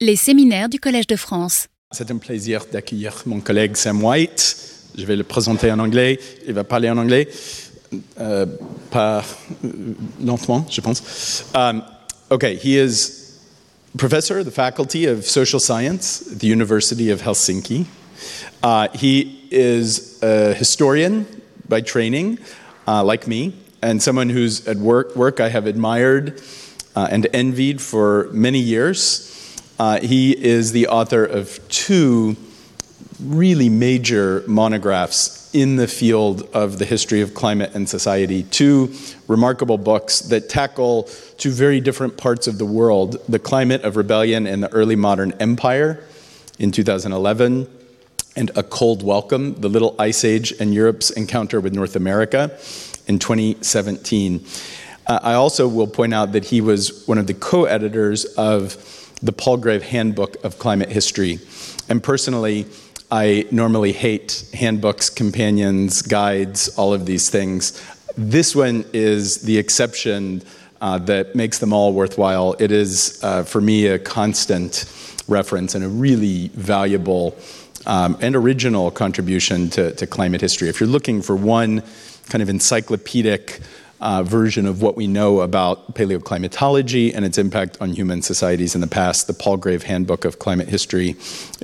Les séminaires du Collège de France. C'est un plaisir d'accueillir mon collègue Sam White. Je vais le présenter en anglais. Il va parler en anglais. Euh, pas euh, lentement, je pense. Um, okay, he is professor of the Faculty of Social Science at the University of Helsinki. Uh, he is a historian by training, uh, like me, and someone whose work, work I have admired uh, and envied for many years. Uh, he is the author of two really major monographs in the field of the history of climate and society, two remarkable books that tackle two very different parts of the world the climate of rebellion in the early modern empire in 2011. And A Cold Welcome, the Little Ice Age and Europe's Encounter with North America in 2017. Uh, I also will point out that he was one of the co editors of the Palgrave Handbook of Climate History. And personally, I normally hate handbooks, companions, guides, all of these things. This one is the exception uh, that makes them all worthwhile. It is, uh, for me, a constant reference and a really valuable um, and original contribution to, to climate history. If you're looking for one kind of encyclopedic uh, version of what we know about paleoclimatology and its impact on human societies in the past. The Palgrave Handbook of Climate History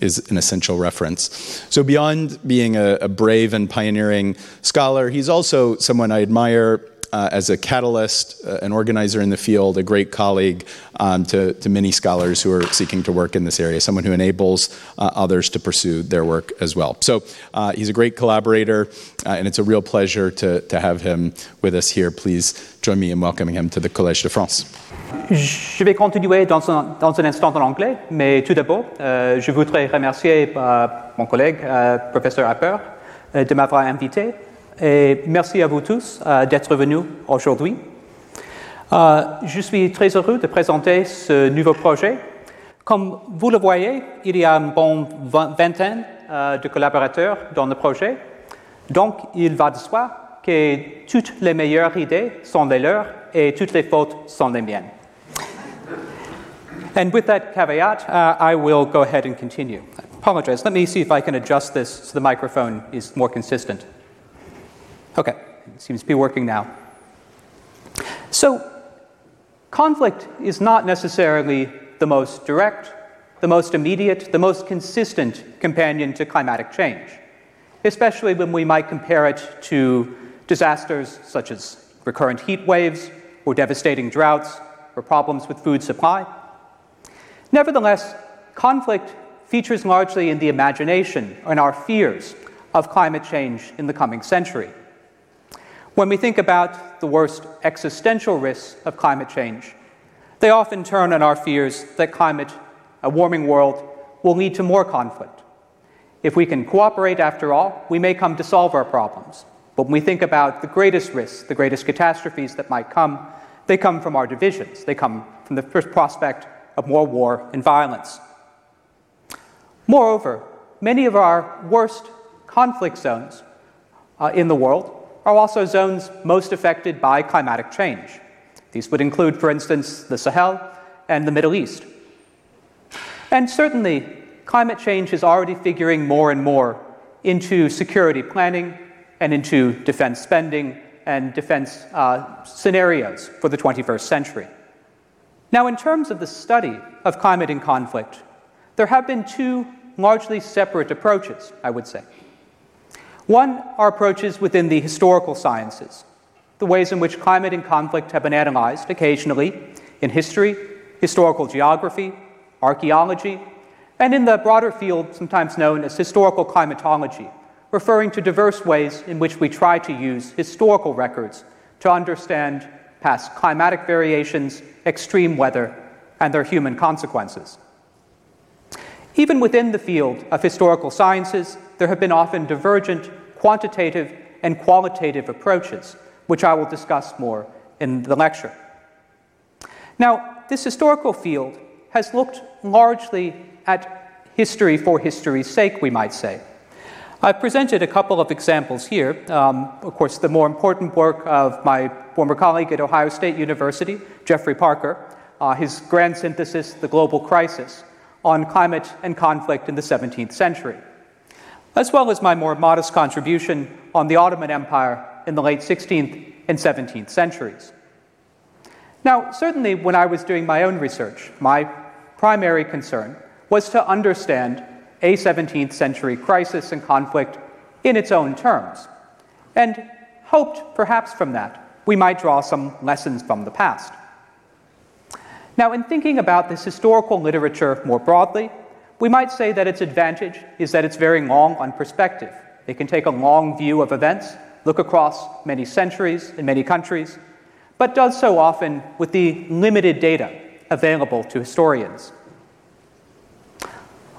is an essential reference. So, beyond being a, a brave and pioneering scholar, he's also someone I admire uh, as a catalyst, uh, an organizer in the field, a great colleague um, to, to, many scholars who are seeking to work in this area, someone who enables uh, others to pursue their work as well. So uh, he's a great collaborator, uh, and it's a real pleasure to, to have him with us here. Please join me in welcoming him to the Collège de France. Je vais continuer dans un, dans un instant en anglais, mais tout d'abord, euh, je voudrais remercier euh, mon collègue, euh, professeur Harper, de m'avoir invité et merci à vous tous euh, d'être venus aujourd'hui. Euh, je suis très heureux de présenter ce nouveau projet. Comme vous le voyez, il y a une bonne vingtaine euh, de collaborateurs dans le projet. Donc, il va de soi que toutes les meilleures idées sont les leurs et toutes les fautes sont les miennes. And with that caveat, uh, I will go ahead and continue. I apologize. Let me see if I can adjust this so the microphone is more consistent. Okay, it seems to be working now. So, conflict is not necessarily the most direct, the most immediate, the most consistent companion to climatic change, especially when we might compare it to disasters such as recurrent heat waves or devastating droughts or problems with food supply. Nevertheless, conflict features largely in the imagination and our fears of climate change in the coming century. When we think about the worst existential risks of climate change, they often turn on our fears that climate, a warming world, will lead to more conflict. If we can cooperate, after all, we may come to solve our problems. But when we think about the greatest risks, the greatest catastrophes that might come, they come from our divisions. They come from the first prospect of more war and violence. Moreover, many of our worst conflict zones uh, in the world are also zones most affected by climatic change. These would include, for instance, the Sahel and the Middle East. And certainly, climate change is already figuring more and more into security planning and into defense spending and defense uh, scenarios for the 21st century. Now, in terms of the study of climate and conflict, there have been two largely separate approaches, I would say. One are approaches within the historical sciences, the ways in which climate and conflict have been analyzed occasionally in history, historical geography, archaeology, and in the broader field sometimes known as historical climatology, referring to diverse ways in which we try to use historical records to understand past climatic variations, extreme weather, and their human consequences. Even within the field of historical sciences, there have been often divergent quantitative and qualitative approaches, which I will discuss more in the lecture. Now, this historical field has looked largely at history for history's sake, we might say. I've presented a couple of examples here. Um, of course, the more important work of my former colleague at Ohio State University, Geoffrey Parker, uh, his grand synthesis, The Global Crisis, on climate and conflict in the 17th century, as well as my more modest contribution on the Ottoman Empire in the late 16th and 17th centuries. Now, certainly when I was doing my own research, my primary concern was to understand a 17th century crisis and conflict in its own terms, and hoped perhaps from that we might draw some lessons from the past. Now, in thinking about this historical literature more broadly, we might say that its advantage is that it's very long on perspective. It can take a long view of events, look across many centuries and many countries, but does so often with the limited data available to historians.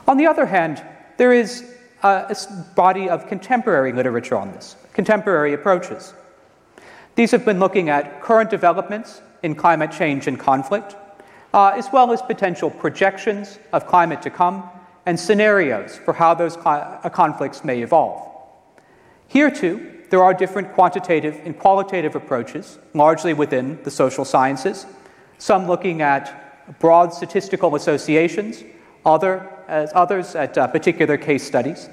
On the other hand, there is a body of contemporary literature on this, contemporary approaches. These have been looking at current developments in climate change and conflict, uh, as well as potential projections of climate to come and scenarios for how those uh, conflicts may evolve. Here, too, there are different quantitative and qualitative approaches, largely within the social sciences, some looking at broad statistical associations, other, as others at uh, particular case studies.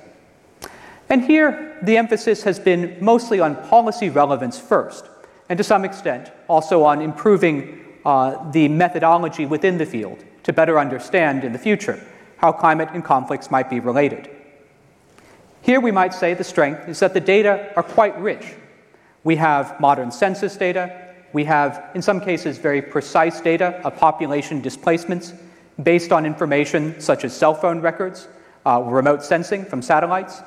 And here, the emphasis has been mostly on policy relevance first, and to some extent also on improving uh, the methodology within the field to better understand in the future how climate and conflicts might be related. Here we might say the strength is that the data are quite rich. We have modern census data, we have, in some cases, very precise data of population displacements based on information such as cell phone records, uh, remote sensing from satellites.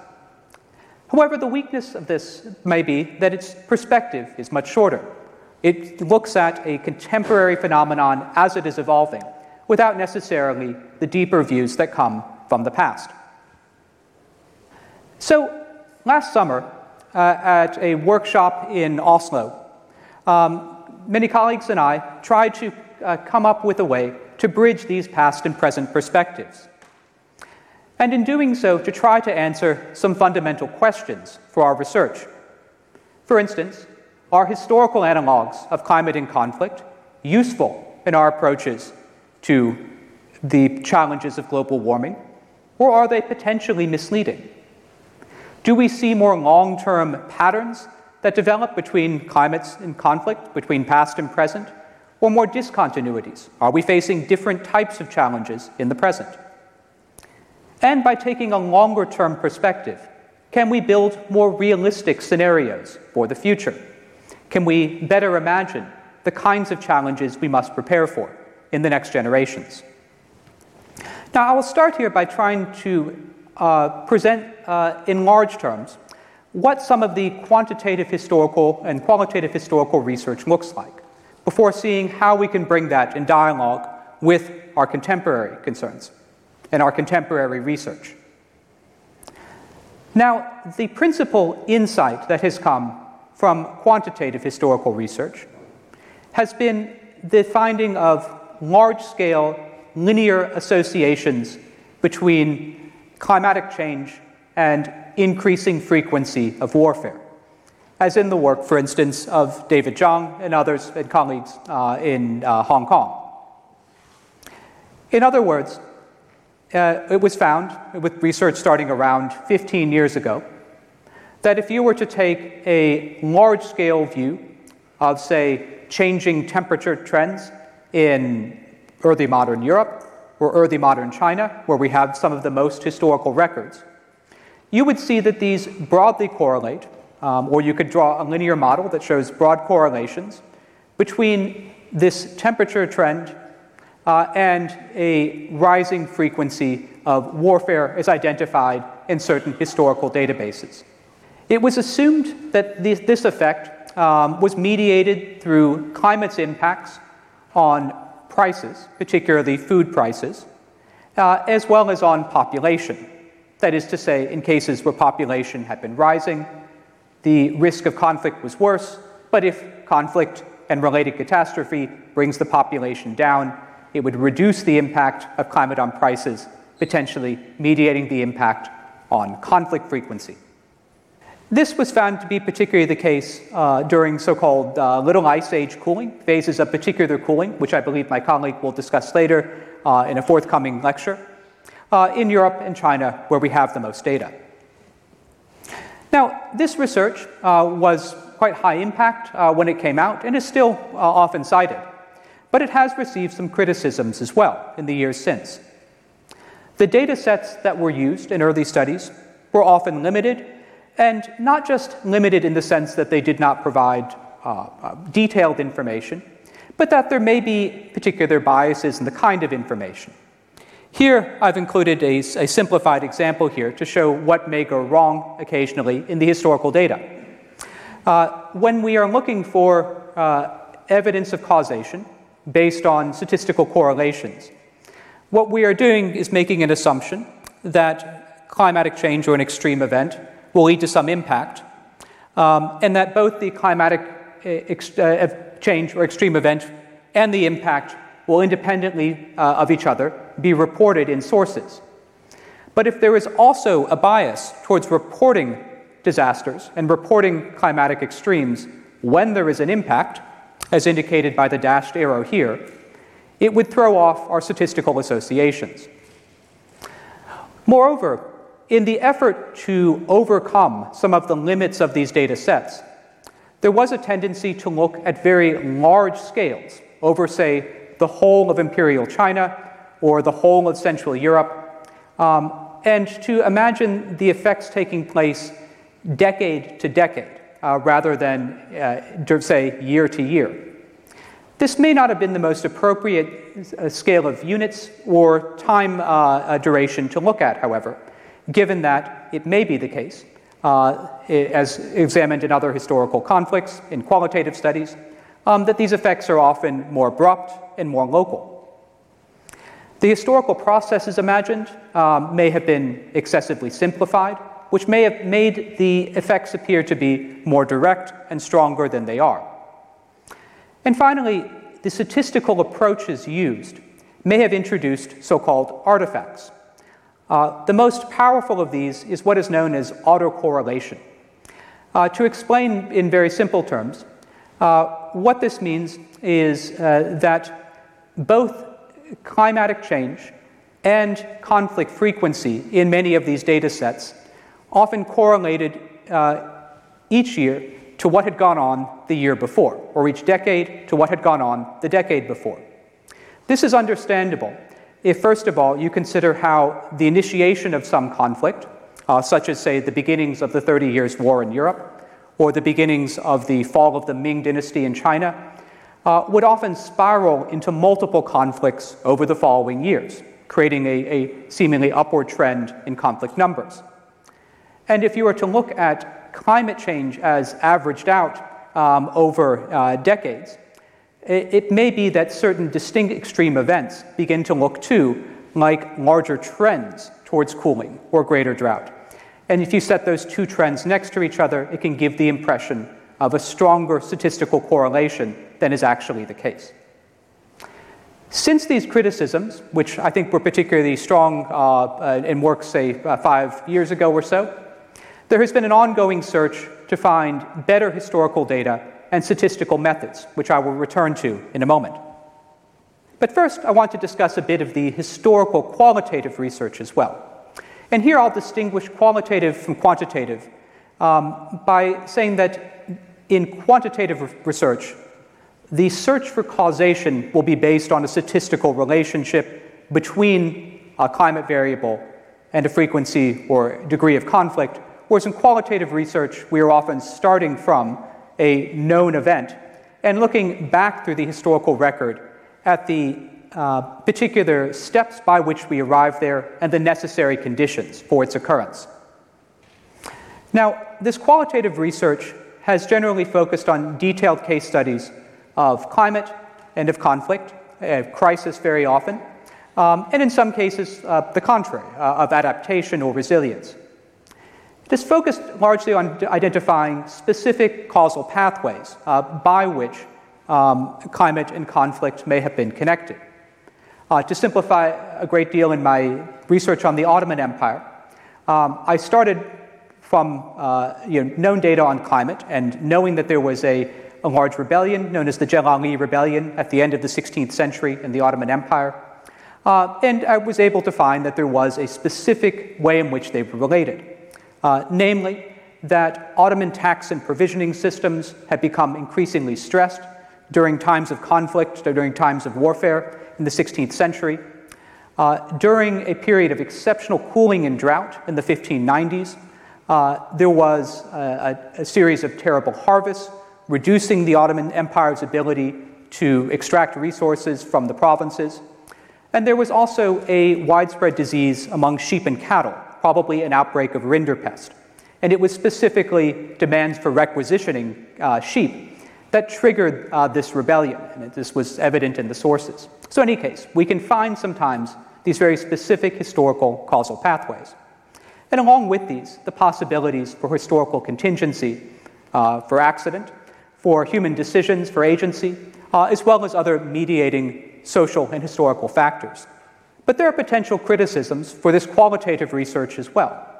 However, the weakness of this may be that its perspective is much shorter. It looks at a contemporary phenomenon as it is evolving, without necessarily the deeper views that come from the past. So, last summer, uh, at a workshop in Oslo, um, many colleagues and I tried to uh, come up with a way to bridge these past and present perspectives. And in doing so, to try to answer some fundamental questions for our research. For instance, are historical analogs of climate and conflict useful in our approaches to the challenges of global warming, or are they potentially misleading? Do we see more long term patterns that develop between climates in conflict, between past and present, or more discontinuities? Are we facing different types of challenges in the present? And by taking a longer term perspective, can we build more realistic scenarios for the future? Can we better imagine the kinds of challenges we must prepare for in the next generations? Now, I will start here by trying to uh, present uh, in large terms what some of the quantitative historical and qualitative historical research looks like before seeing how we can bring that in dialogue with our contemporary concerns and our contemporary research. Now, the principal insight that has come from quantitative historical research has been the finding of large scale linear associations between climatic change and increasing frequency of warfare, as in the work, for instance, of David Zhang and others and colleagues uh, in uh, Hong Kong. In other words, uh, it was found, with research starting around 15 years ago, that if you were to take a large scale view of, say, changing temperature trends in early modern Europe or early modern China, where we have some of the most historical records, you would see that these broadly correlate, um, or you could draw a linear model that shows broad correlations between this temperature trend uh, and a rising frequency of warfare as identified in certain historical databases. It was assumed that this, effect um, was mediated through climate's impacts on prices, particularly food prices, uh, as well as on population. That is to say, in cases where population had been rising, the risk of conflict was worse, but if conflict and related catastrophe brings the population down, it would reduce the impact of climate on prices, potentially mediating the impact on conflict frequency. This was found to be particularly the case uh, during so called uh, Little Ice Age cooling, phases of particular cooling, which I believe my colleague will discuss later uh, in a forthcoming lecture. uh, in Europe and China, where we have the most data. Now, this research uh, was quite high impact uh, when it came out and is still often cited, but it has received some criticisms as well in the years since. The data sets that were used in early studies were often limited, and not just limited in the sense that they did not provide uh, uh, detailed information, but that there may be particular biases in the kind of information. Here, I've included a, a, simplified example here to show what may go wrong occasionally in the historical data. Uh, when we are looking for uh, evidence of causation based on statistical correlations, what we are doing is making an assumption that climatic change or an extreme event will lead to some impact, um, and that both the climatic uh, ex- uh, change or extreme event and the impact will independently uh, of each other be reported in sources. But if there is also a bias towards reporting disasters and reporting climatic extremes when there is an impact, as indicated by the dashed arrow here, it would throw off our statistical associations. Moreover, in the effort to overcome some of the limits of these data sets, there was a tendency to look at very large scales over, say, the whole of imperial China or the whole of Central Europe, um, and to imagine the effects taking place decade to decade uh, rather than, uh, say, year to year. This may not have been the most appropriate uh, scale of units or time uh, uh, duration to look at, however, given that it may be the case, uh, as examined in other historical conflicts, in qualitative studies, um, that these effects are often more abrupt and more local. The historical processes imagined um, may have been excessively simplified, which may have made the effects appear to be more direct and stronger than they are. And finally, the statistical approaches used may have introduced so called artifacts. Uh, the most powerful of these is what is known as autocorrelation. Uh, to explain in very simple terms, uh, what this means is uh, that both climatic change and conflict frequency in many of these data sets often correlated uh, each year to what had gone on the year before, or each decade to what had gone on the decade before. This is understandable if, first of all, you consider how the initiation of some conflict, uh, such as, say, the beginnings of the Thirty Years' War in Europe, or the beginnings of the fall of the Ming Dynasty in China, uh, would often spiral into multiple conflicts over the following years, creating a, a seemingly upward trend in conflict numbers. And if you were to look at climate change as averaged out um, over uh, decades, it, may be that certain distinct extreme events begin to look too like larger trends towards cooling or greater drought. And if you set those two trends next to each other, it can give the impression of a stronger statistical correlation than is actually the case. Since these criticisms, which I think were particularly strong uh, in work, say, uh, five years ago or so, there has been an ongoing search to find better historical data and statistical methods, which I will return to in a moment. But first, I want to discuss a bit of the historical qualitative research as well. And here I'll distinguish qualitative from quantitative um, by saying that in quantitative research, the search for causation will be based on a statistical relationship between a climate variable and a frequency or degree of conflict, whereas in qualitative research, we are often starting from a known event and looking back through the historical record at the uh, particular steps by which we arrive there and the necessary conditions for its occurrence. Now, this qualitative research has generally focused on detailed case studies of climate and of conflict, uh, crisis very often, um, and in some cases, uh, the contrary, uh, of adaptation or resilience. It is focused largely on identifying specific causal pathways uh, by which um, climate and conflict may have been connected. Uh, to simplify a great deal in my research on the Ottoman Empire, um, I started from uh, you know, known data on climate and knowing that there was a, a large rebellion known as the Celali Rebellion at the end of the 16th century in the Ottoman Empire. Uh, and I was able to find that there was a specific way in which they were related. Uh, namely, that Ottoman tax and provisioning systems had become increasingly stressed during times of conflict, or during times of warfare in the 16th century. Uh, during a period of exceptional cooling and drought in the 1590s, uh, there was a, a, a series of terrible harvests, reducing the Ottoman Empire's ability to extract resources from the provinces. And there was also a widespread disease among sheep and cattle, probably an outbreak of rinderpest. And it was specifically demands for requisitioning uh, sheep that triggered uh, this rebellion, and this was evident in the sources. So, in any case, we can find sometimes these very specific historical causal pathways. And along with these, the possibilities for historical contingency, uh, for accident, for human decisions, for agency, uh, as well as other mediating social and historical factors. But there are potential criticisms for this qualitative research as well.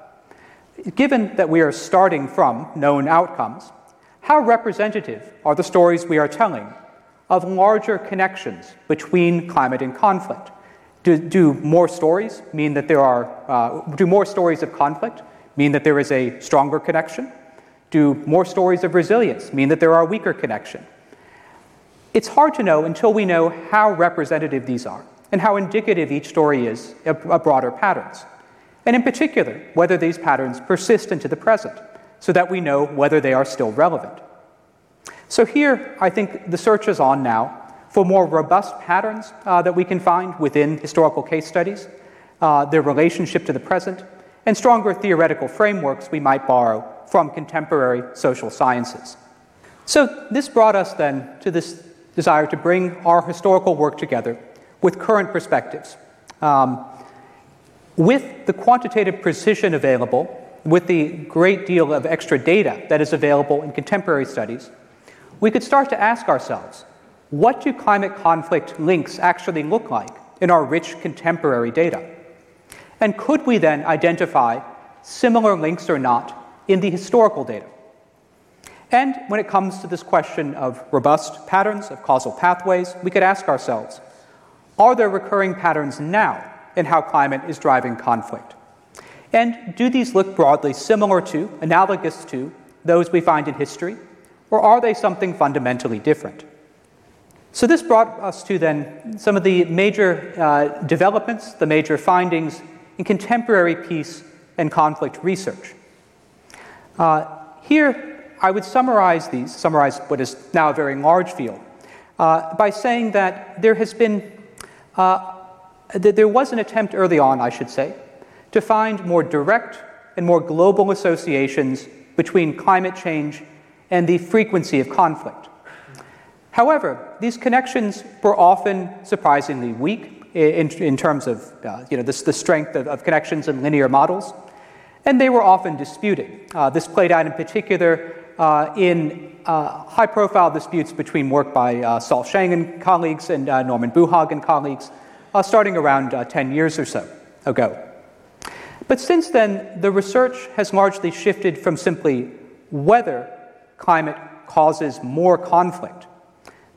Given that we are starting from known outcomes, how representative are the stories we are telling of larger connections between climate and conflict? Do, do more stories mean that there are, uh, do more stories of conflict mean that there is a stronger connection? Do more stories of resilience mean that there are weaker connection? It's hard to know until we know how representative these are and how indicative each story is of, broader patterns. And in particular, whether these patterns persist into the present so that we know whether they are still relevant. So here, I think the search is on now for more robust patterns uh, that we can find within historical case studies, uh, their relationship to the present, and stronger theoretical frameworks we might borrow from contemporary social sciences. So this brought us then to this desire to bring our historical work together with current perspectives. Um, with the quantitative precision available with the great deal of extra data that is available in contemporary studies, we could start to ask ourselves what do climate conflict links actually look like in our rich contemporary data? And could we then identify similar links or not in the historical data? And when it comes to this question of robust patterns, of causal pathways, we could ask ourselves are there recurring patterns now in how climate is driving conflict? And do these look broadly similar to, analogous to, those we find in history, or are they something fundamentally different? So, this brought us to then some of the major uh, developments, the major findings in contemporary peace and conflict research. Uh, here, I would summarize these, summarize what is now a very large field, uh, by saying that there has been, uh, that there was an attempt early on, I should say, to find more direct and more global associations between climate change and the frequency of conflict. However, these connections were often surprisingly weak in, in terms of uh, you know, the, the strength of, of, connections in linear models, and they were often disputed. Uh, this played out in particular in uh, high profile disputes between work by uh, Sol Hsiang and colleagues and uh, Norman Buhaug and colleagues, starting around 10 years or so ago. But since then, the research has largely shifted from simply whether climate causes more conflict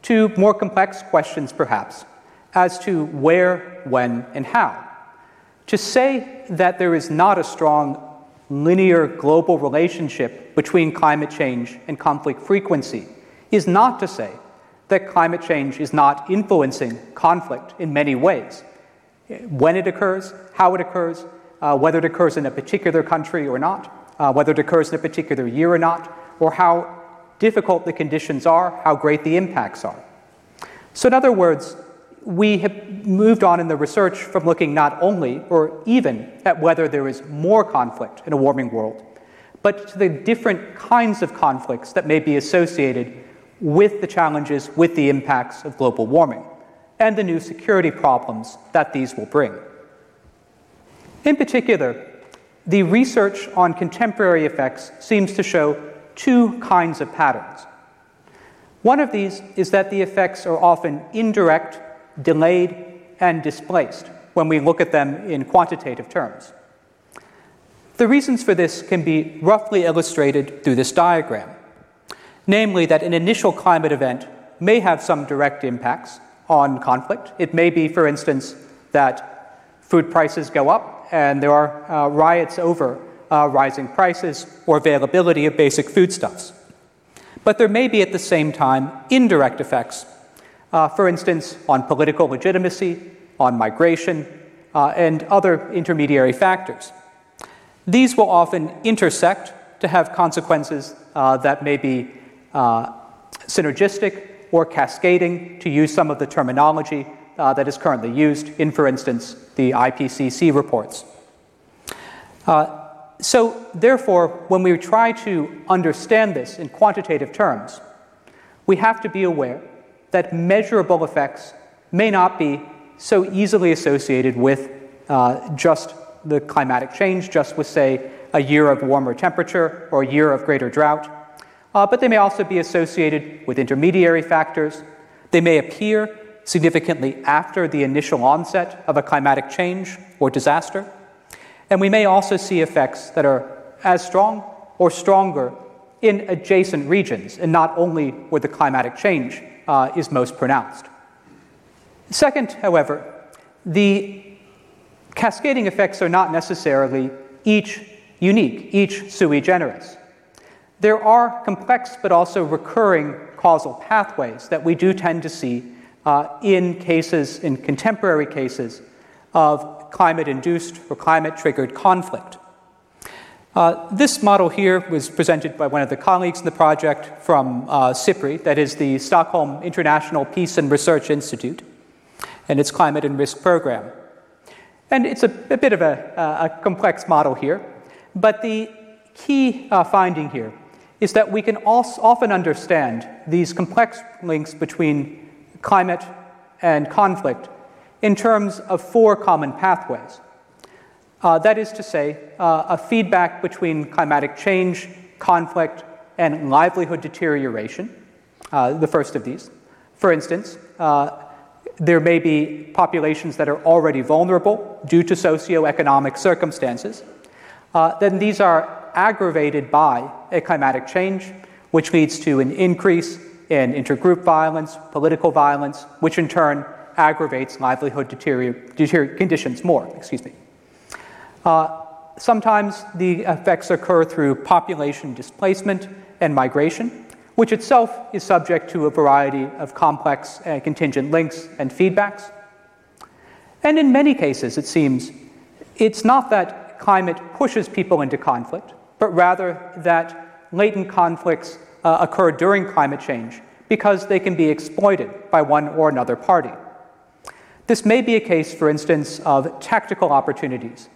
to more complex questions, perhaps, as to where, when, and how. To say that there is not a strong linear global relationship between climate change and conflict frequency is not to say that climate change is not influencing conflict in many ways. When it occurs, how it occurs, uh, whether it occurs in a particular country or not, uh, whether it occurs in a particular year or not, or how difficult the conditions are, how great the impacts are. So, in other words, we have moved on in the research from looking not only or even at whether there is more conflict in a warming world, but to the different kinds of conflicts that may be associated with the challenges, with the impacts of global warming, and the new security problems that these will bring. In particular, the research on contemporary effects seems to show two kinds of patterns. One of these is that the effects are often indirect, delayed, and displaced when we look at them in quantitative terms. The reasons for this can be roughly illustrated through this diagram, namely, that an initial climate event may have some direct impacts on conflict. It may be, for instance, that food prices go up and there are uh, riots over uh, rising prices or availability of basic foodstuffs. But there may be at the same time indirect effects, uh, for instance, on political legitimacy, on migration, uh, and other intermediary factors. These will often intersect to have consequences uh, that may be uh, synergistic or cascading, to use some of the terminology uh, that is currently used in, for instance, the IPCC reports. Uh, so, therefore, when we try to understand this in quantitative terms, we have to be aware that measurable effects may not be so easily associated with uh, just the climatic change, just with, say, a year of warmer temperature or a year of greater drought. Uh, but they may also be associated with intermediary factors. They may appear significantly after the initial onset of a climatic change or disaster. And we may also see effects that are as strong or stronger in adjacent regions, and not only where the climatic change uh, is most pronounced. Second, however, the cascading effects are not necessarily each unique, each sui generis. There are complex but also recurring causal pathways that we do tend to see uh, in cases, in contemporary cases, of climate induced or climate triggered conflict. Uh, this model here was presented by one of the colleagues in the project from uh, SIPRI, that is the Stockholm International Peace and Research Institute, and its Climate and Risk Program. And it's a, a bit of a, a, complex model here, but the key uh, finding here is that we can often understand these complex links between climate and conflict in terms of four common pathways. Uh, that is to say, uh, a feedback between climatic change, conflict, and livelihood deterioration, uh, the first of these. For instance, uh, there may be populations that are already vulnerable due to socioeconomic circumstances. Uh, then these are aggravated by a climatic change, which leads to an increase in intergroup violence, political violence, which in turn aggravates livelihood deterior- conditions more. Excuse me. Uh, sometimes the effects occur through population displacement and migration, which itself is subject to a variety of complex and contingent links and feedbacks. And in many cases, it seems, it's not that climate pushes people into conflict, but rather that latent conflicts uh, occur during climate change because they can be exploited by one or another party. This may be a case, for instance, of tactical opportunities.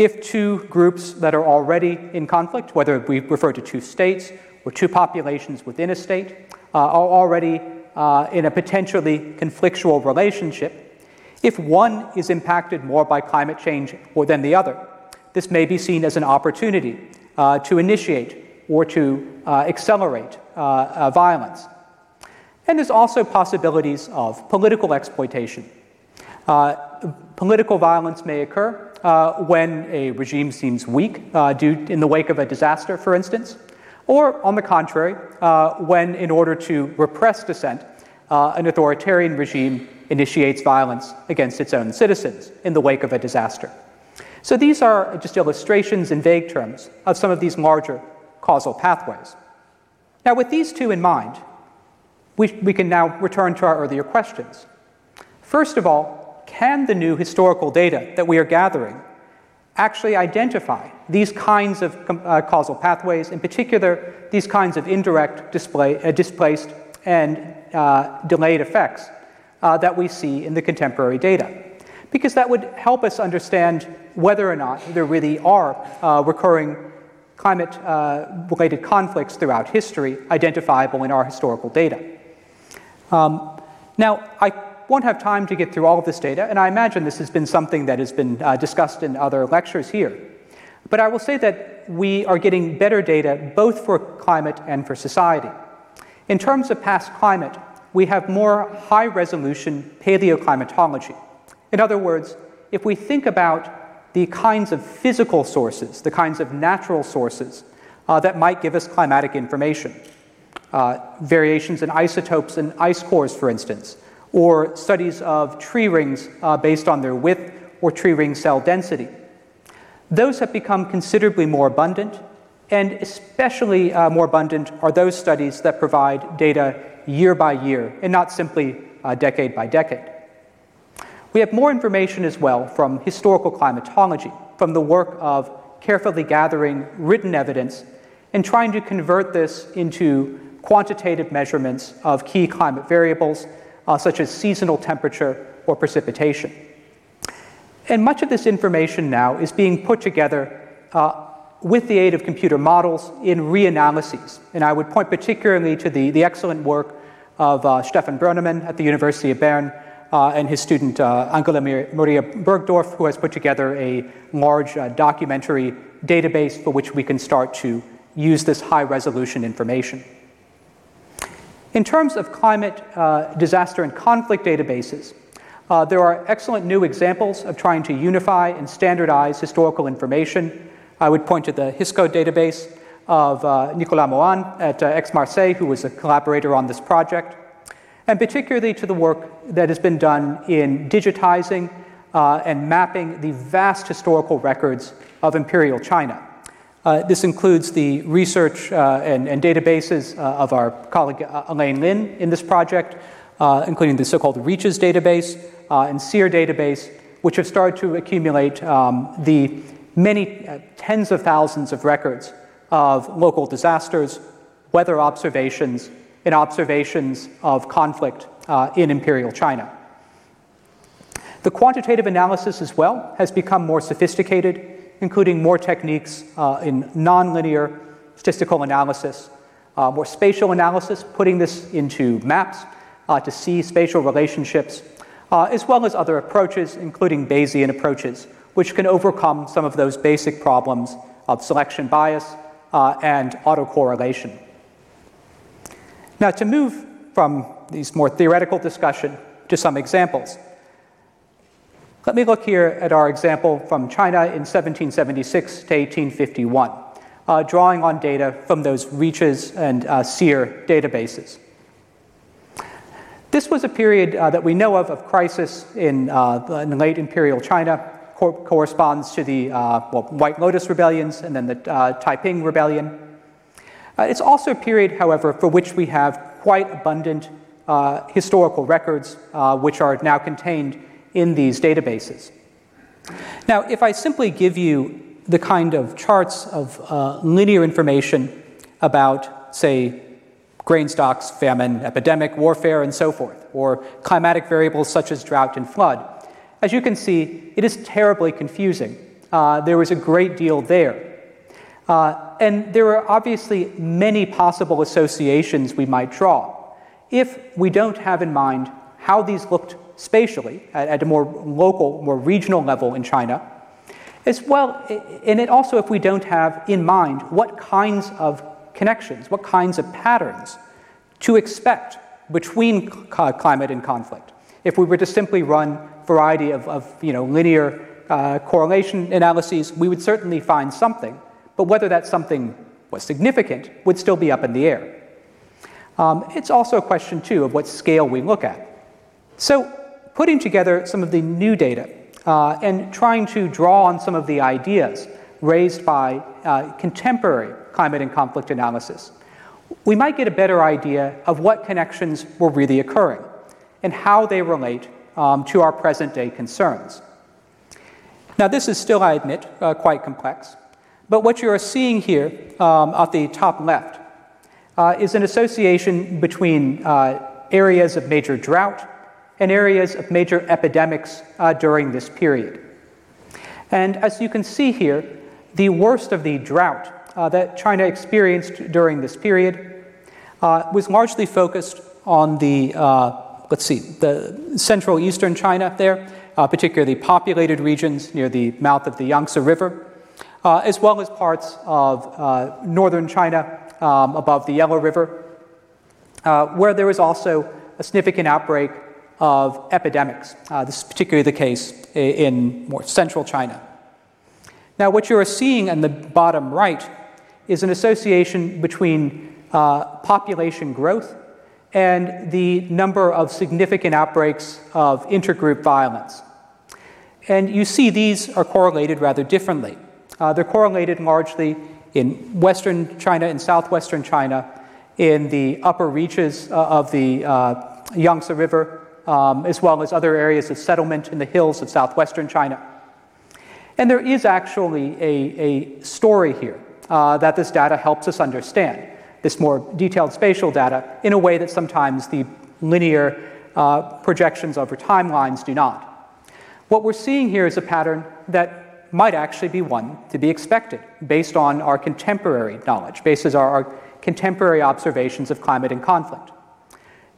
If two groups that are already in conflict, whether we refer to two states or two populations within a state, uh, are already uh, in a potentially conflictual relationship, if one is impacted more by climate change than the other, this may be seen as an opportunity uh, to initiate or to uh, accelerate uh, uh, violence. And there's also possibilities of political exploitation. Political violence may occur uh, when a regime seems weak uh, due in the wake of a disaster, for instance, or on the contrary, uh, when in order to repress dissent, uh, an authoritarian regime initiates violence against its own citizens in the wake of a disaster. So these are just illustrations in vague terms of some of these larger causal pathways. Now, with these two in mind, we, we can now return to our earlier questions. First of all, can the new historical data that we are gathering actually identify these kinds of uh, causal pathways, in particular, these kinds of indirect display, uh, displaced and uh, delayed effects uh, that we see in the contemporary data? Because that would help us understand whether or not there really are uh, recurring climate uh, related conflicts throughout history identifiable in our historical data. Um, now, I won't have time to get through all of this data, and I imagine this has been something that has been uh, discussed in other lectures here. But I will say that we are getting better data both for climate and for society. In terms of past climate, we have more high resolution paleoclimatology. In other words, if we think about the kinds of physical sources, the kinds of natural sources uh, that might give us climatic information, uh, variations in isotopes and ice cores, for instance, or studies of tree rings uh, based on their width or tree ring cell density. Those have become considerably more abundant, and especially uh, more abundant are those studies that provide data year by year and not simply uh, decade by decade. We have more information as well from historical climatology, from the work of carefully gathering written evidence and trying to convert this into quantitative measurements of key climate variables uh, such as seasonal temperature or precipitation. And much of this information now is being put together uh, with the aid of computer models in reanalyses. And I would point particularly to the, the excellent work of uh, Stefan Brönnimann at the University of Bern uh, and his student uh, Angela Maria Burgdorf, who has put together a large uh, documentary database for which we can start to use this high resolution information. In terms of climate uh, disaster and conflict databases, uh, there are excellent new examples of trying to unify and standardize historical information. I would point to the HISCO database of uh, Nicolas Maughan at uh, Aix-Marseille, who was a collaborator on this project, and particularly to the work that has been done in digitizing uh, and mapping the vast historical records of imperial China. Uh, this includes the research uh, and, and, databases uh, of our colleague uh, Elaine Lin in this project, uh, including the so called REACHES database uh, and SEER database, which have started to accumulate um, the many tens of thousands of records of local disasters, weather observations, and observations of conflict in imperial China. The quantitative analysis as well has become more sophisticated including more techniques uh, in nonlinear statistical analysis, uh, more spatial analysis, putting this into maps uh, to see spatial relationships, uh, as well as other approaches, including Bayesian approaches, which can overcome some of those basic problems of selection bias uh, and autocorrelation. Now, to move from these more theoretical discussion to some examples. Let me look here at our example from China in 1776 to 1851, uh, drawing on data from those REACHES and uh, SEER databases. This was a period uh, that we know of of crisis in, uh, in late imperial China, co- corresponds to the uh, well, White Lotus rebellions and then the uh, Taiping rebellion. it's also a period, however, for which we have quite abundant historical records, which are now contained in these databases. Now, if I simply give you the kind of charts of uh, linear information about, say, grain stocks, famine, epidemic, warfare, and so forth, or climatic variables such as drought and flood, as you can see, it is terribly confusing. Uh, there is a great deal there. Uh, and there are obviously many possible associations we might draw if we don't have in mind how these looked spatially at, at, a more local, more regional level in China, as well, and it also if we don't have in mind what kinds of connections, what kinds of patterns to expect between climate and conflict. If we were to simply run variety of, of you know, linear uh, correlation analyses, we would certainly find something, but whether that something was significant would still be up in the air. Um, it's also a question, too, of what scale we look at. So putting together some of the new data uh, and trying to draw on some of the ideas raised by uh, contemporary climate and conflict analysis, we might get a better idea of what connections were really occurring and how they relate um, to our present day concerns. Now, this is still, I admit, uh, quite complex, but what you are seeing here um, at the top left uh, is an association between uh, areas of major drought and areas of major epidemics uh, during this period. And as you can see here, the worst of the drought uh, that China experienced during this period uh, was largely focused on the, uh, let's see, the central eastern China there, uh, particularly populated regions near the mouth of the Yangtze River, uh, as well as parts of northern China um, above the Yellow River, where there was also a significant outbreak of epidemics. Uh, this is particularly the case in more central China. Now, what you are seeing in the bottom right is an association between uh, population growth and the number of significant outbreaks of intergroup violence. And you see these are correlated rather differently. Uh, they're correlated largely in western China and southwestern China, in the upper reaches uh, of the uh, Yangtze River, um, as well as other areas of settlement in the hills of southwestern China. And there is actually a, a story here uh, that this data helps us understand, this more detailed spatial data, in a way that sometimes the linear uh, projections over timelines do not. What we're seeing here is a pattern that might actually be one to be expected based on our contemporary knowledge, based on our, our contemporary observations of climate and conflict.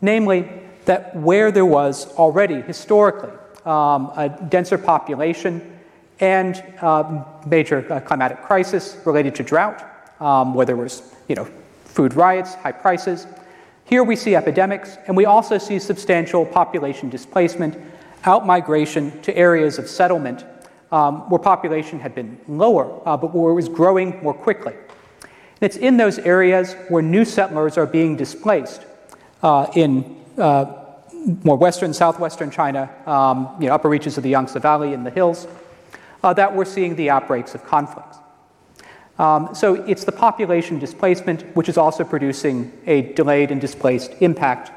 Namely, that where there was already historically um, a denser population and uh, major uh, climatic crisis related to drought, um, where there was you know, food riots, high prices. Here we see epidemics, and we also see substantial population displacement, outmigration to areas of settlement um, where population had been lower, uh, but where it was growing more quickly. And it's in those areas where new settlers are being displaced uh, in more western, southwestern China, um, you know, upper reaches of the Yangtze Valley and the hills, uh, that we're seeing the outbreaks of conflicts. Um, so it's the population displacement which is also producing a delayed and displaced impact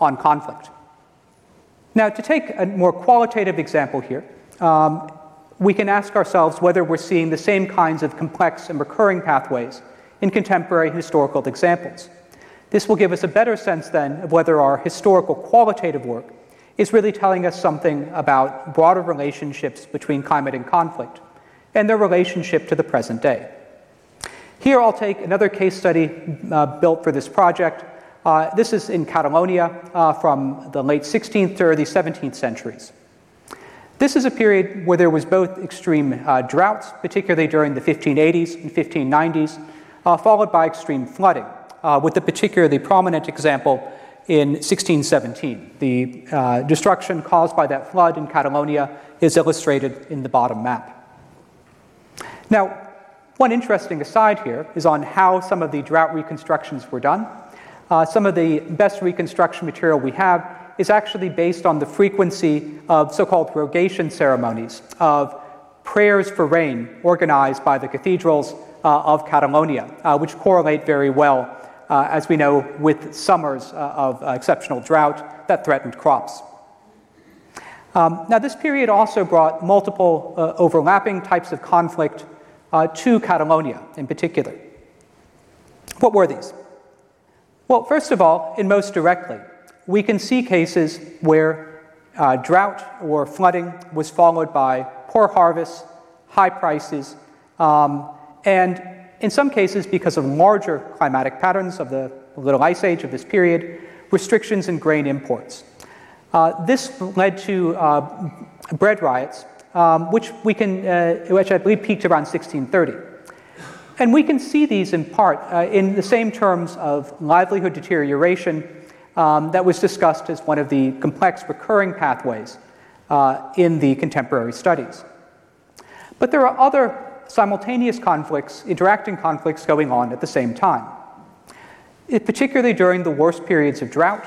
on conflict. Now, to take a more qualitative example here, um, we can ask ourselves whether we're seeing the same kinds of complex and recurring pathways in contemporary historical examples. This will give us a better sense then of whether our historical qualitative work is really telling us something about broader relationships between climate and conflict and their relationship to the present day. Here I'll take another case study uh, built for this project. Uh, this is in Catalonia uh, from the late 16th to early 17th centuries. This is a period where there was both extreme uh, droughts, particularly during the 1580s and 1590s, uh, followed by extreme flooding uh, with a particularly prominent example in 1617. The uh, destruction caused by that flood in Catalonia is illustrated in the bottom map. Now, one interesting aside here is on how some of the drought reconstructions were done. Uh, some of the best reconstruction material we have is actually based on the frequency of so called rogation ceremonies, of prayers for rain organized by the cathedrals uh, of Catalonia, uh, which correlate very well uh, as we know, with summers uh, of uh, exceptional drought that threatened crops. Um, now, this period also brought multiple uh, overlapping types of conflict uh, to Catalonia in particular. What were these? Well, first of all, and most directly, we can see cases where uh, drought or flooding was followed by poor harvests, high prices, um, and in some cases, because of larger climatic patterns of the Little Ice Age of this period, restrictions in grain imports. Uh, this led to uh, bread riots, um, which we can, uh, which I believe peaked around 1630. And we can see these in part uh, in the same terms of livelihood deterioration um, that was discussed as one of the complex recurring pathways uh, in the contemporary studies. But there are other simultaneous conflicts, interacting conflicts going on at the same time. It, particularly during the worst periods of drought,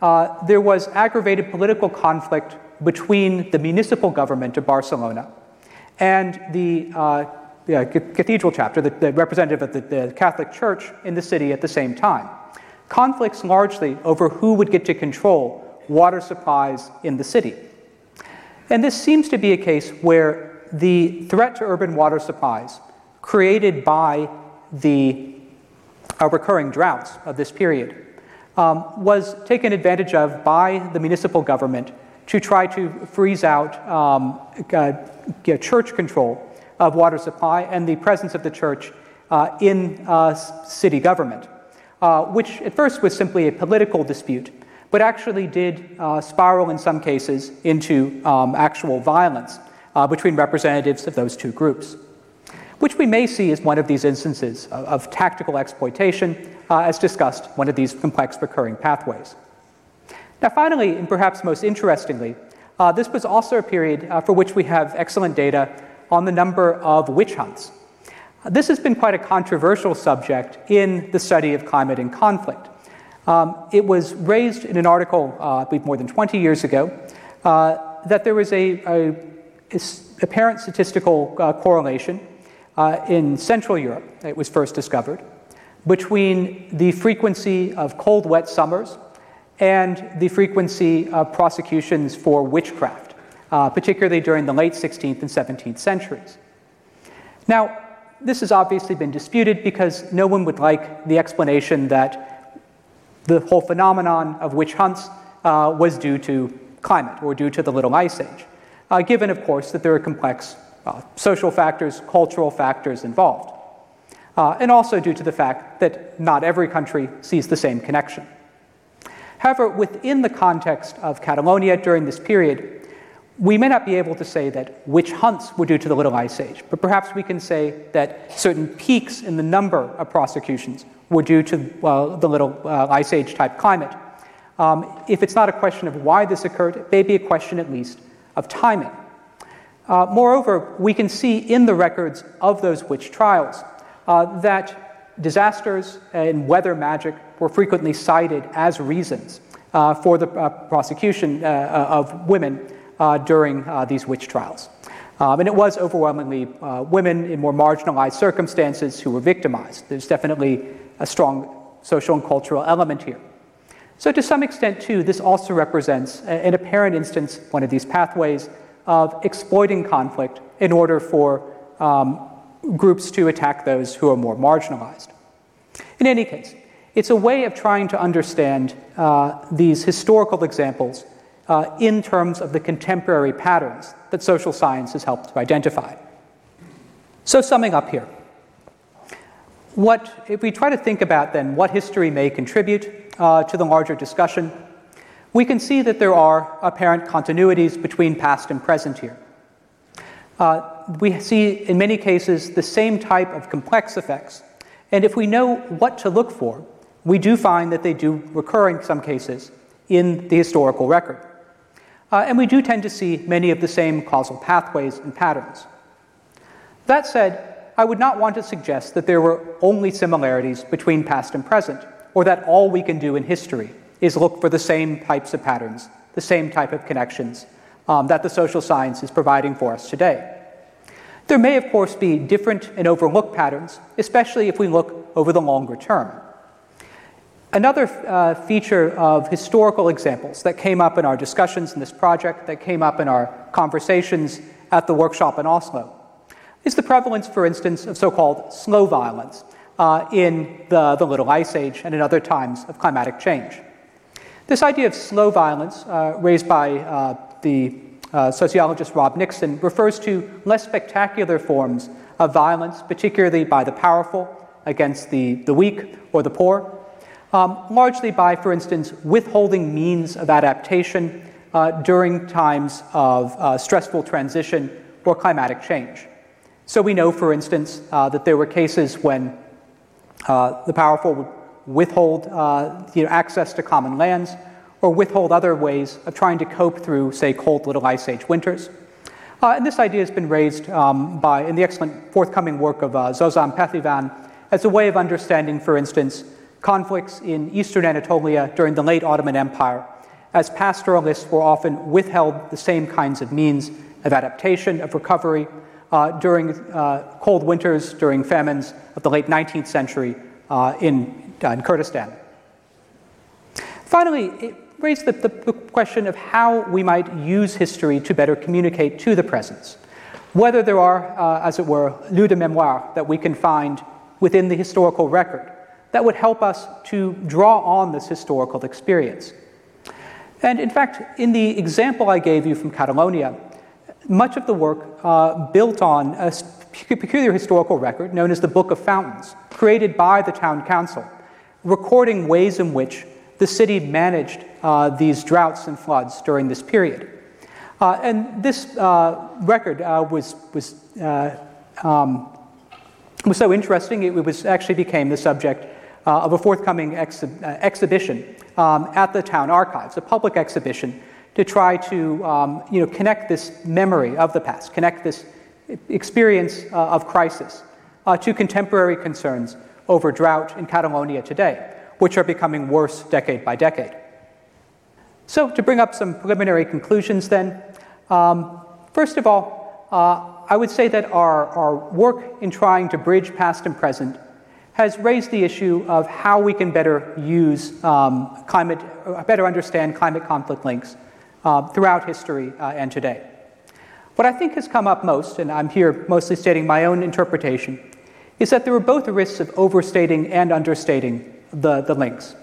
uh, there was aggravated political conflict between the municipal government of Barcelona and the uh, cathedral chapter, the, the representative of the, the Catholic Church in the city at the same time. Conflicts largely over who would get to control water supplies in the city. And this seems to be a case where the threat to urban water supplies created by the uh, recurring droughts of this period um, was taken advantage of by the municipal government to try to freeze out um, uh, church control of water supply and the presence of the church uh, in uh, city government, uh, which at first was simply a political dispute, but actually did uh, spiral in some cases into um, actual violence uh, between representatives of those two groups, which we may see as one of these instances of, of tactical exploitation, uh, as discussed, one of these complex recurring pathways. Now, finally, and perhaps most interestingly, uh, this was also a period uh, for which we have excellent data on the number of witch hunts. This has been quite a controversial subject in the study of climate and conflict. Um, it was raised in an article, uh, I believe more than 20 years ago, uh, that there was a, a, a apparent statistical uh, correlation uh, in Central Europe, it was first discovered, between the frequency of cold, wet summers and the frequency of prosecutions for witchcraft, uh, particularly during the late 16th and 17th centuries. Now, this has obviously been disputed because no one would like the explanation that the whole phenomenon of witch hunts uh, was due to climate or due to the Little Ice Age, uh, given, of course, that there are complex uh, social factors, cultural factors involved, uh, and also due to the fact that not every country sees the same connection. However, within the context of Catalonia during this period, we may not be able to say that witch hunts were due to the Little Ice Age, but perhaps we can say that certain peaks in the number of prosecutions were due to uh, the Little uh, Ice Age type climate. Um, if it's not a question of why this occurred, it may be a question at least of timing. Uh, moreover, we can see in the records of those witch trials uh, that disasters and weather magic were frequently cited as reasons uh, for the uh, prosecution of women uh, during uh, these witch trials. Um, and it was overwhelmingly uh, women in more marginalized circumstances who were victimized. There's definitely a strong social and cultural element here. So, to some extent, too, this also represents an apparent instance, one of these pathways, of exploiting conflict in order for um, groups to attack those who are more marginalized. In any case, it's a way of trying to understand uh, these historical examples uh, in terms of the contemporary patterns that social science has helped to identify. So, summing up here, what, if we try to think about then what history may contribute uh, to the larger discussion, we can see that there are apparent continuities between past and present here. Uh, we see in many cases the same type of complex effects, and if we know what to look for, we do find that they do recur in some cases in the historical record. Uh, and we do tend to see many of the same causal pathways and patterns. That said, I would not want to suggest that there were only similarities between past and present, or that all we can do in history is look for the same types of patterns, the same type of connections um, that the social science is providing for us today. There may, of course, be different and overlooked patterns, especially if we look over the longer term. Another uh, feature of historical examples that came up in our discussions in this project, that came up in our conversations at the workshop in Oslo, is the prevalence, for instance, of so called slow violence uh, in the, the Little Ice Age and in other times of climatic change. This idea of slow violence, uh, raised by uh, the uh, sociologist Rob Nixon, refers to less spectacular forms of violence, particularly by the powerful against the, the weak or the poor um, largely by, for instance, withholding means of adaptation uh, during times of uh, stressful transition or climatic change. So we know, for instance, uh, that there were cases when the powerful would withhold uh, you know, access to common lands or withhold other ways of trying to cope through, say, cold little ice age winters. Uh, and this idea has been raised um, by, in the excellent forthcoming work of Zozan Pehlivan as a way of understanding, for instance, conflicts in eastern Anatolia during the late Ottoman Empire, as pastoralists were often withheld the same kinds of means of adaptation, of recovery, uh, during uh, cold winters, during famines of the late 19th century uh, in, uh, in, Kurdistan. Finally, it raised the, the, question of how we might use history to better communicate to the present. Whether there are, uh, as it were, lieux de mémoire that we can find within the historical record that would help us to draw on this historical experience. And in fact, in the example I gave you from Catalonia, much of the work uh, built on a peculiar historical record known as the Book of Fountains, created by the town council, recording ways in which the city managed uh, these droughts and floods during this period. Uh, and this uh, record uh, was, was, uh, um, was so interesting, it was actually became the subject of a forthcoming exhi- exhibition um, at the town archives, a public exhibition to try to um, you know, connect this memory of the past, connect this experience uh, of crisis uh, to contemporary concerns over drought in Catalonia today, which are becoming worse decade by decade. So, to bring up some preliminary conclusions, then, um, first of all, uh, I would say that our, our work in trying to bridge past and present has raised the issue of how we can better use um, climate, uh, better understand climate conflict links uh, throughout history uh, and today. What I think has come up most, and I'm here mostly stating my own interpretation, is that there are both the risks of overstating and understating the, the links.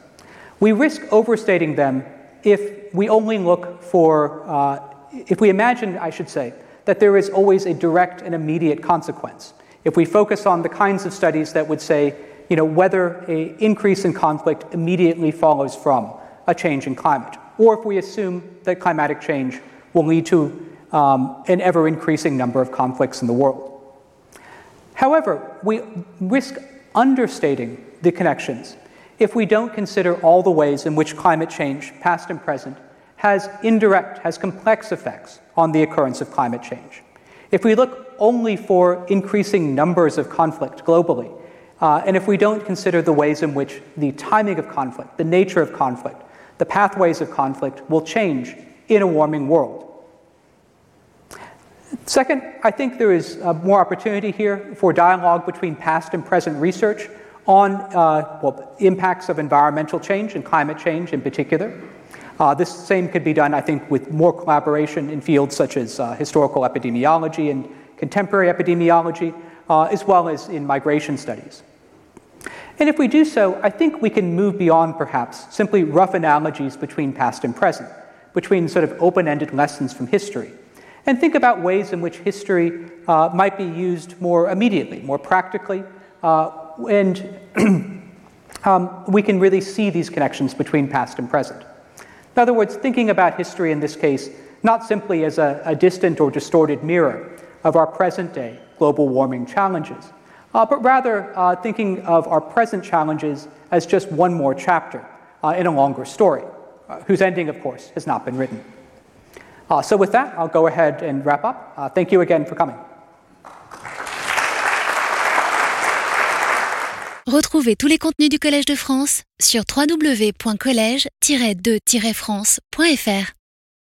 We risk overstating them if we only look for, uh, if we imagine, I should say, that there is always a direct and immediate consequence. If we focus on the kinds of studies that would say, you know, whether an increase in conflict immediately follows from a change in climate, or if we assume that climatic change will lead to um, an ever increasing number of conflicts in the world. However, we risk understating the connections if we don't consider all the ways in which climate change, past and present, has indirect, has complex effects on the occurrence of climate change. If we look only for increasing numbers of conflict globally, uh, and if we don't consider the ways in which the timing of conflict, the nature of conflict, the pathways of conflict will change in a warming world. Second, I think there is uh, more opportunity here for dialogue between past and present research on uh, well, impacts of environmental change and climate change in particular. Uh, this same could be done, I think, with more collaboration in fields such as uh, historical epidemiology and contemporary epidemiology, uh, as well as in migration studies. And if we do so, I think we can move beyond perhaps simply rough analogies between past and present, between sort of open ended lessons from history, and think about ways in which history uh, might be used more immediately, more practically, uh, and um, we can really see these connections between past and present. In other words, thinking about history in this case not simply as a, a distant or distorted mirror of our present day global warming challenges, uh, but rather uh, thinking of our present challenges as just one more chapter uh, in a longer story, uh, whose ending, of course, has not been written. Uh, so, with that, I'll go ahead and wrap up. Thank you again for coming. Retrouvez tous les contenus du Collège de France sur www.college-de-france.fr.